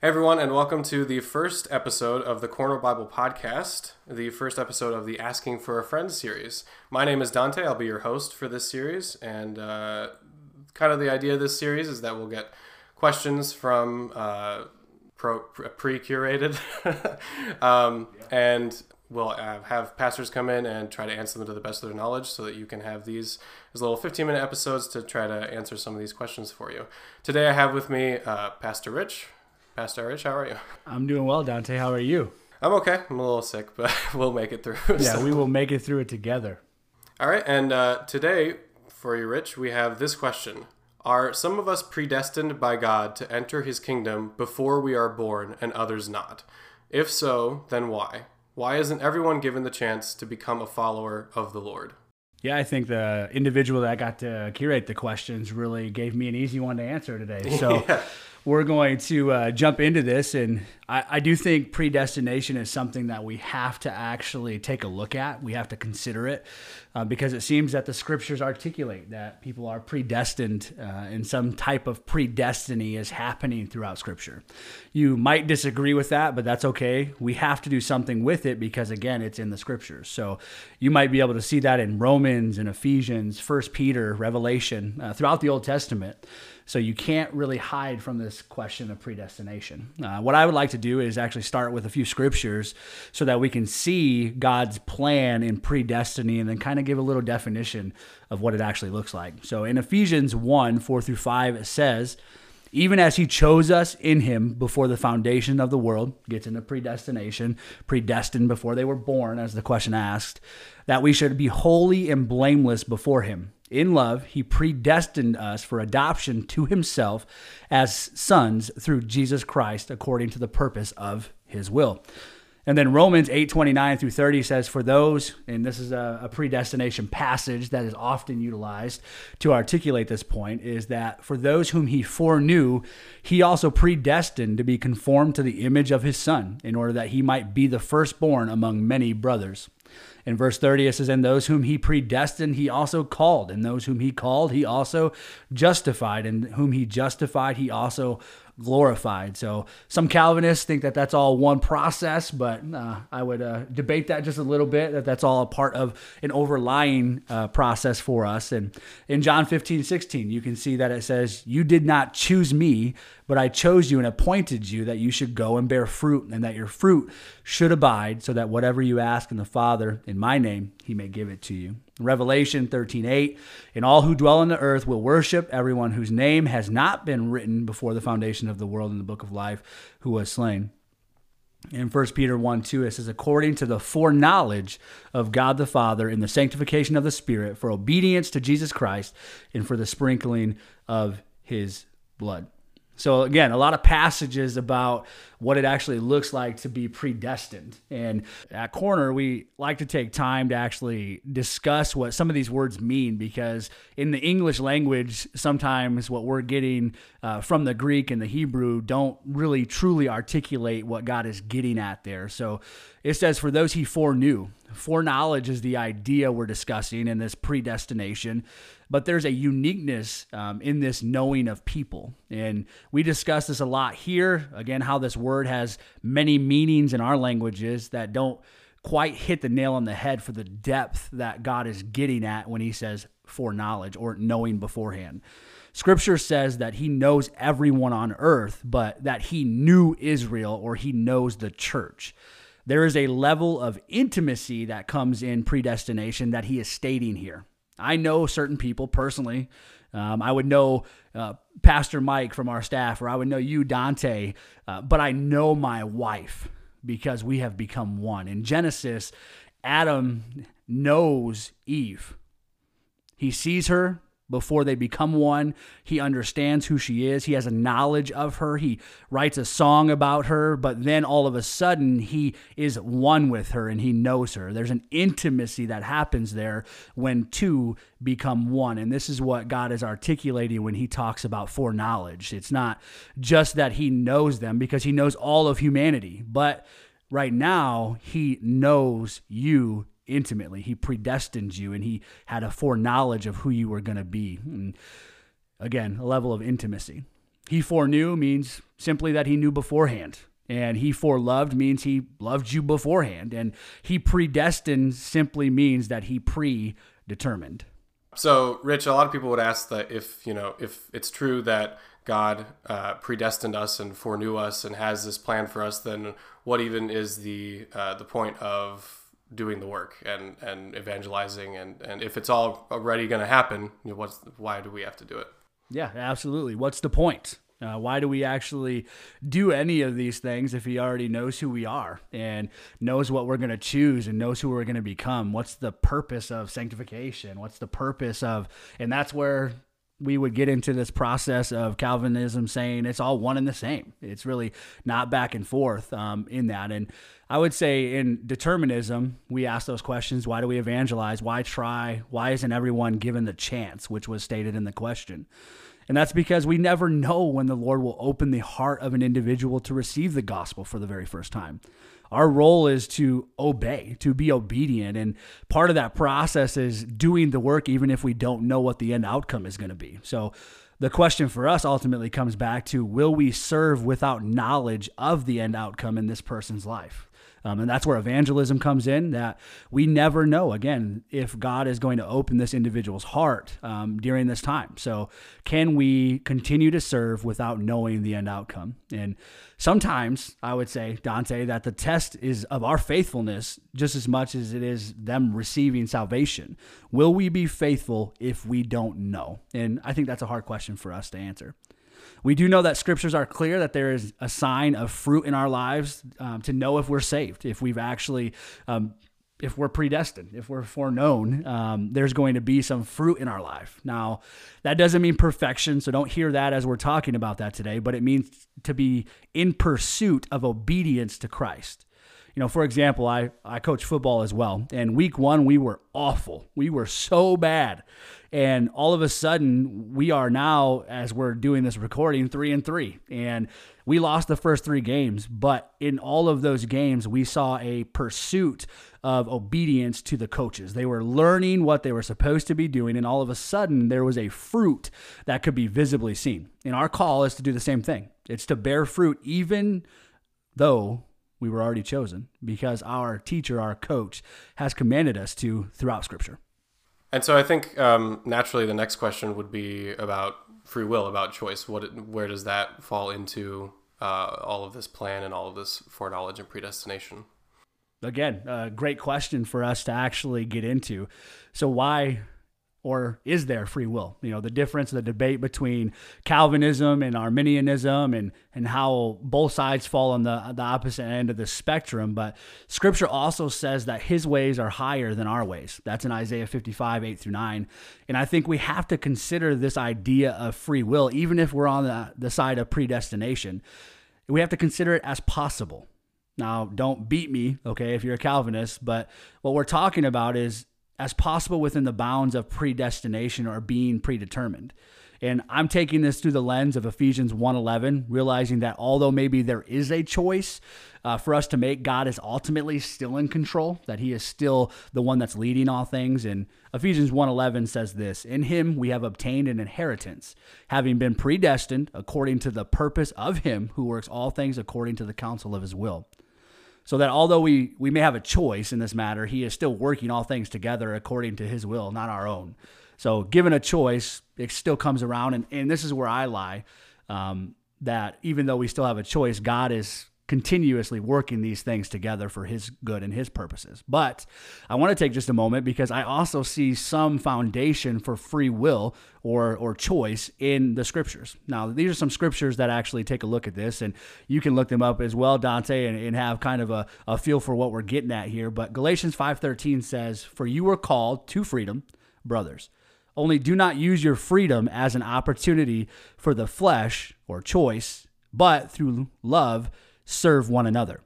Hey everyone, and welcome to the first episode of the Corner Bible Podcast, the first episode of the Asking for a Friend series. My name is Dante. I'll be your host for this series, and uh, kind of the idea of this series is that we'll get questions from uh, pre curated, um, and we'll have pastors come in and try to answer them to the best of their knowledge so that you can have these as little 15 minute episodes to try to answer some of these questions for you. Today I have with me uh, Pastor Rich. Pastor Rich, how are you? I'm doing well, Dante. How are you? I'm okay. I'm a little sick, but we'll make it through. Yeah, so. we will make it through it together. All right, and uh, today for you, Rich, we have this question: Are some of us predestined by God to enter His kingdom before we are born, and others not? If so, then why? Why isn't everyone given the chance to become a follower of the Lord? Yeah, I think the individual that got to curate the questions really gave me an easy one to answer today. So. yeah we're going to uh, jump into this. And I, I, do think predestination is something that we have to actually take a look at. We have to consider it uh, because it seems that the scriptures articulate that people are predestined uh, and some type of predestiny is happening throughout scripture. You might disagree with that, but that's okay. We have to do something with it because, again, it's in the scriptures. So you might be able to see that in Romans and Ephesians, First Peter, Revelation, uh, throughout the Old Testament. So you can't really hide from this question of predestination. Uh, what I would like to do is actually start with a few scriptures so that we can see God's plan in predestiny and then kind of give a little definition of what it actually looks like. So in Ephesians 1 4 through 5, it says, even as he chose us in him before the foundation of the world, gets into predestination, predestined before they were born, as the question asked, that we should be holy and blameless before him. In love, he predestined us for adoption to himself as sons through Jesus Christ according to the purpose of his will. And then Romans 8 29 through 30 says, For those, and this is a, a, predestination passage that is often utilized to articulate this point, is that for those whom he foreknew, he also predestined to be conformed to the image of his son, in order that he might be the firstborn among many brothers. In verse 30, it says, And those whom he predestined, he also called. And those whom he called, he also justified. And whom he justified, he also glorified. So some Calvinists think that that's all one process, but uh, I would uh, debate that just a little bit, that that's all a part of an overlying uh, process for us. And in John 15, 16, you can see that it says, You did not choose me, but I chose you and appointed you that you should go and bear fruit, and that your fruit should abide, so that whatever you ask in the Father in my name, he may give it to you. Revelation 13:8 And all who dwell on the earth will worship everyone whose name has not been written before the foundation of the world in the book of life who was slain. In 1 Peter 1 2, it says, according to the foreknowledge of God the Father in the sanctification of the Spirit, for obedience to Jesus Christ, and for the sprinkling of his blood. So, again, a lot of passages about what it actually looks like to be predestined. And at Corner, we like to take time to actually discuss what some of these words mean because in the English language, sometimes what we're getting uh, from the Greek and the Hebrew don't really truly articulate what God is getting at there. So it says, For those he foreknew, foreknowledge is the idea we're discussing in this predestination but there's a uniqueness um, in this knowing of people. And we discuss this a lot here. Again, how this word has many meanings in our languages that don't quite hit the nail on the head for the depth that God is getting at when he says foreknowledge or knowing beforehand. Scripture says that he knows everyone on earth, but that he knew Israel or he knows the church. There is a level of intimacy that comes in predestination that he is stating here. I know certain people personally. Um, I would know uh, Pastor Mike from our staff, or I would know you, Dante, uh, but I know my wife because we have become one. In Genesis, Adam knows Eve. He sees her, before they become one. He understands who she is. He has a knowledge of her. He writes a song about her, but then all of a sudden he is one with her and he knows her. There's an intimacy that happens there when two become one. And this is what God is articulating when he talks about foreknowledge. It's not just that he knows them because he knows all of humanity, but right now he knows you intimately. He predestined you and he had a foreknowledge of who you were going to be. And again, a level of intimacy. He foreknew means simply that he knew beforehand. And he foreloved means he loved you beforehand. And he predestined simply means that he predetermined. So, Rich, a lot of people would ask that if, you know, if it's true that God uh, predestined us and foreknew us and has this plan for us, then what even is the uh, the point of doing the work and, and evangelizing? And, and if it's all already going to happen, you know, what's why do we have to do it? Yeah, absolutely. What's the point? Uh, why do we actually do any of these things if he already knows who we are and knows what we're going to choose and knows who we're going to become? What's the purpose of sanctification? What's the purpose of, and that's where we would get into this process of Calvinism saying it's all one and the same. It's really not back and forth um, in that. And I would say in determinism, we ask those questions why do we evangelize? Why try? Why isn't everyone given the chance, which was stated in the question? And that's because we never know when the Lord will open the heart of an individual to receive the gospel for the very first time. Our role is to obey, to be obedient. And part of that process is doing the work, even if we don't know what the end outcome is going to be. So the question for us ultimately comes back to will we serve without knowledge of the end outcome in this person's life? Um, and that's where evangelism comes in that we never know, again, if God is going to open this individual's heart um, during this time. So, can we continue to serve without knowing the end outcome? And sometimes I would say, Dante, that the test is of our faithfulness just as much as it is them receiving salvation. Will we be faithful if we don't know? And I think that's a hard question for us to answer. We do know that scriptures are clear that there is a sign of fruit in our lives um, to know if we're saved, if we've actually. Um, if we're predestined, if we're foreknown, um, there's going to be some fruit in our life. Now, that doesn't mean perfection, so don't hear that as we're talking about that today, but it means to be in pursuit of obedience to Christ. You know, for example, I, I coach football as well, and week one, we were awful. We were so bad. And all of a sudden, we are now, as we're doing this recording, three and three. And we lost the first three games, but in all of those games, we saw a pursuit of obedience to the coaches. They were learning what they were supposed to be doing, and all of a sudden, there was a fruit that could be visibly seen. And our call is to do the same thing it's to bear fruit, even though we were already chosen, because our teacher, our coach, has commanded us to throughout Scripture. And so I think um, naturally the next question would be about free will, about choice. What, where does that fall into uh, all of this plan and all of this foreknowledge and predestination? Again, a great question for us to actually get into. So why or is there free will? You know, the difference, the debate between Calvinism and Arminianism and, and how both sides fall on the, the opposite end of the spectrum. But scripture also says that his ways are higher than our ways. That's in Isaiah 55, 8 through 9. And I think we have to consider this idea of free will, even if we're on the, the side of predestination. We have to consider it as possible. Now, don't beat me, okay, if you're a Calvinist, but what we're talking about is as possible within the bounds of predestination or being predetermined. And I'm taking this through the lens of Ephesians 1:11, realizing that although maybe there is a choice uh, for us to make, God is ultimately still in control. That He is still the one that's leading all things. And Ephesians 1:11 says this: "In Him we have obtained an inheritance, having been predestined according to the purpose of Him who works all things according to the counsel of His will." So that although we, we may have a choice in this matter, he is still working all things together according to his will, not our own. So, given a choice, it still comes around. And, and this is where I lie um, that even though we still have a choice, God is continuously working these things together for his good and his purposes. But I want to take just a moment because I also see some foundation for free will or or choice in the scriptures. Now, these are some scriptures that actually take a look at this, and you can look them up as well, Dante, and, and have kind of a, a feel for what we're getting at here. But Galatians 5:13 says, For you were called to freedom, brothers. Only do not use your freedom as an opportunity for the flesh or choice, but through love serve one another.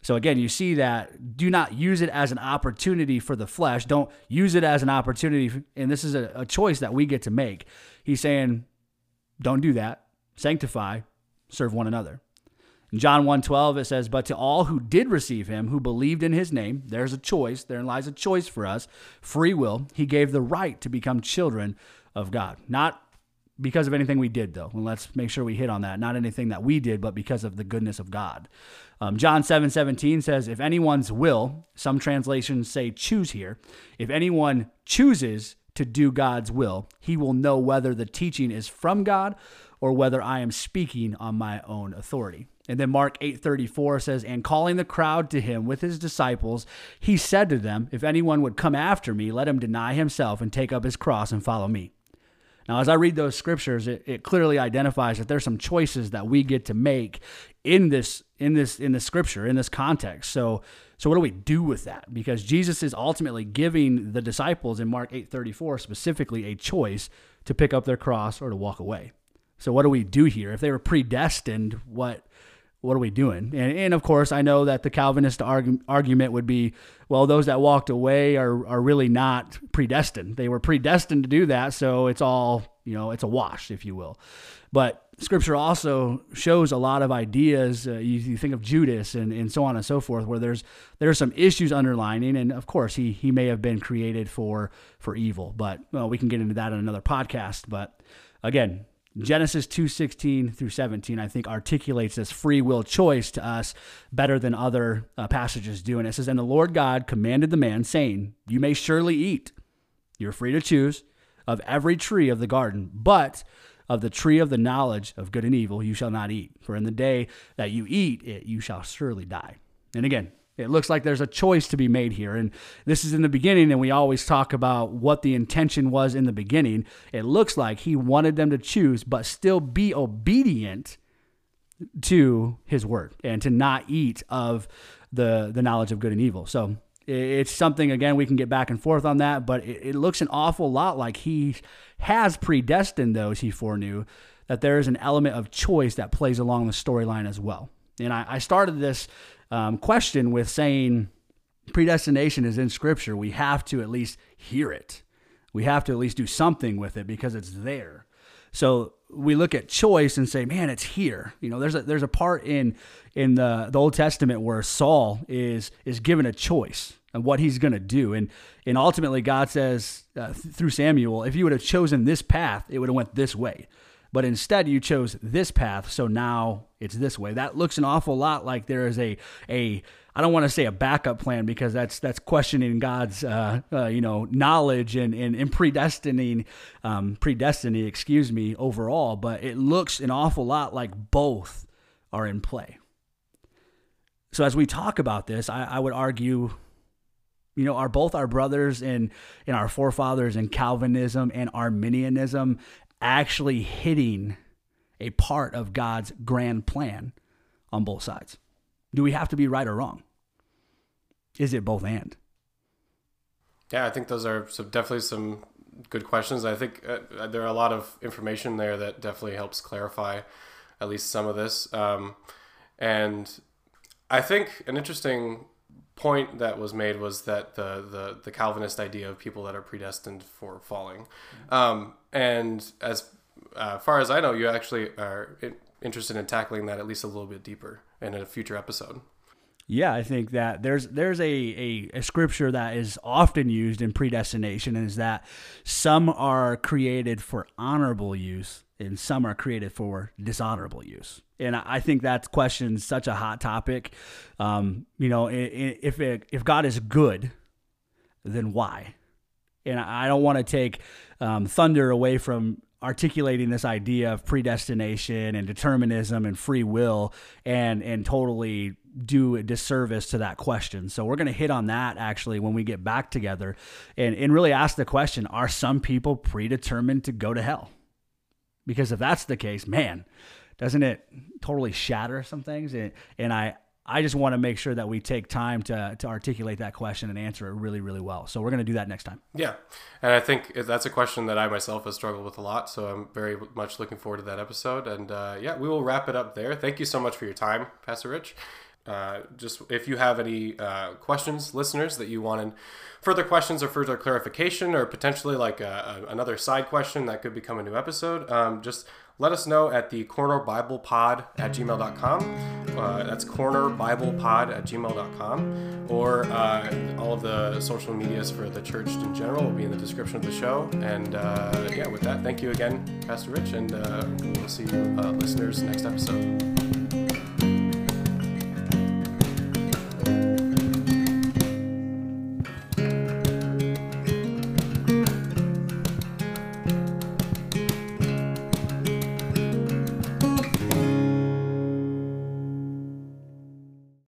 So again, you see that do not use it as an opportunity for the flesh. Don't use it as an opportunity. And this is a, a choice that we get to make. He's saying, don't do that. Sanctify, serve one another. In John 1:12 it says, "But to all who did receive him, who believed in his name, there's a choice, therein lies a choice for us, free will. He gave the right to become children of God. Not because of anything we did, though. And let's make sure we hit on that. Not anything that we did, but because of the goodness of God. Um, John 7 17 says, If anyone's will, some translations say choose here, if anyone chooses to do God's will, he will know whether the teaching is from God or whether I am speaking on my own authority. And then Mark 8:34 says, "And calling the crowd to him with his disciples, he said to them, if anyone would come after me, let him deny himself and take up his cross and follow me." Now, as I read those scriptures, it, it clearly identifies that there's some choices that we get to make in this in this in the scripture in this context. So, so what do we do with that? Because Jesus is ultimately giving the disciples in Mark 8:34 specifically a choice to pick up their cross or to walk away. So, what do we do here? If they were predestined, what what are we doing? And, and of course, I know that the Calvinist arg- argument would be, well, those that walked away are, are really not predestined. They were predestined to do that, so it's all, you know, it's a wash, if you will. But Scripture also shows a lot of ideas. Uh, you, you, think of Judas and, and so on and so forth, where there's there's some issues underlining, and of course, he he may have been created for for evil. But well, we can get into that in another podcast. But again, Genesis 2:16 through 17 I think articulates this free will choice to us better than other uh, passages do. And it says and the Lord God commanded the man saying you may surely eat. You're free to choose of every tree of the garden but of the tree of the knowledge of good and evil you shall not eat. For in the day that you eat it you shall surely die and again it looks like there's a choice to be made here. And this is in the beginning, and we always talk about what the intention was in the beginning. It looks like he wanted them to choose, but still be obedient to his word and to not eat of the, the knowledge of good and evil. So it's something, again, we can get back and forth on that, but it, it looks an awful lot like he has predestined those he foreknew, that there is an element of choice that plays along the storyline as well. And I, I started this um, question with saying predestination is in Scripture, we have to at least hear it. We have to at least do something with it because it's there. So we look at choice and say, man, it's here. You know, there's a there's a part in in the, the Old Testament where Saul is is given a choice and what he's going to do, and and ultimately God says uh, through Samuel, if you would have chosen this path, it would have went this way. But instead, you chose this path, so now it's this way. That looks an awful lot like there is a a I don't want to say a backup plan because that's that's questioning God's uh, uh, you know knowledge and and, and predestining um, predestiny, excuse me, overall. But it looks an awful lot like both are in play. So as we talk about this, I, I would argue you know, are both our brothers and, and our forefathers in Calvinism and Arminianism actually hitting a part of God's grand plan on both sides? Do we have to be right or wrong? Is it both and? Yeah, I think those are some, definitely some good questions. I think uh, there are a lot of information there that definitely helps clarify at least some of this. Um, and I think an interesting point that was made was that the, the, the Calvinist idea of people that are predestined for falling. Um, and as uh, far as I know, you actually are interested in tackling that at least a little bit deeper in a future episode. Yeah, I think that there's there's a, a, a, scripture that is often used in predestination is that some are created for honorable use and some are created for dishonorable use. And I think that question is such a hot topic. Um, you know, if it, if God is good, then why? And I don't want to take um, thunder away from articulating this idea of predestination and determinism and free will and and totally do a disservice to that question. So we're going to hit on that actually when we get back together and and really ask the question, are some people predetermined to go to hell? Because if that's the case, man, doesn't it totally shatter some things? And, and I I just want to make sure that we take time to, to articulate that question and answer it really, really well. So we're going to do that next time. Yeah. And I think that's a question that I myself have struggled with a lot. So I'm very much looking forward to that episode. And uh, yeah, we will wrap it up there. Thank you so much for your time, Pastor Rich. Uh, just if you have any uh, questions, listeners, that you wanted further questions or further clarification, or potentially like a, a, another side question that could become a new episode, um, just let us know at the cornerbiblepod at gmail.com. Uh, that's cornerbiblepod at gmail.com. Or uh, all of the social medias for the church in general will be in the description of the show. And uh, yeah, with that, thank you again, Pastor Rich, and uh, we'll see you, uh, listeners, next episode.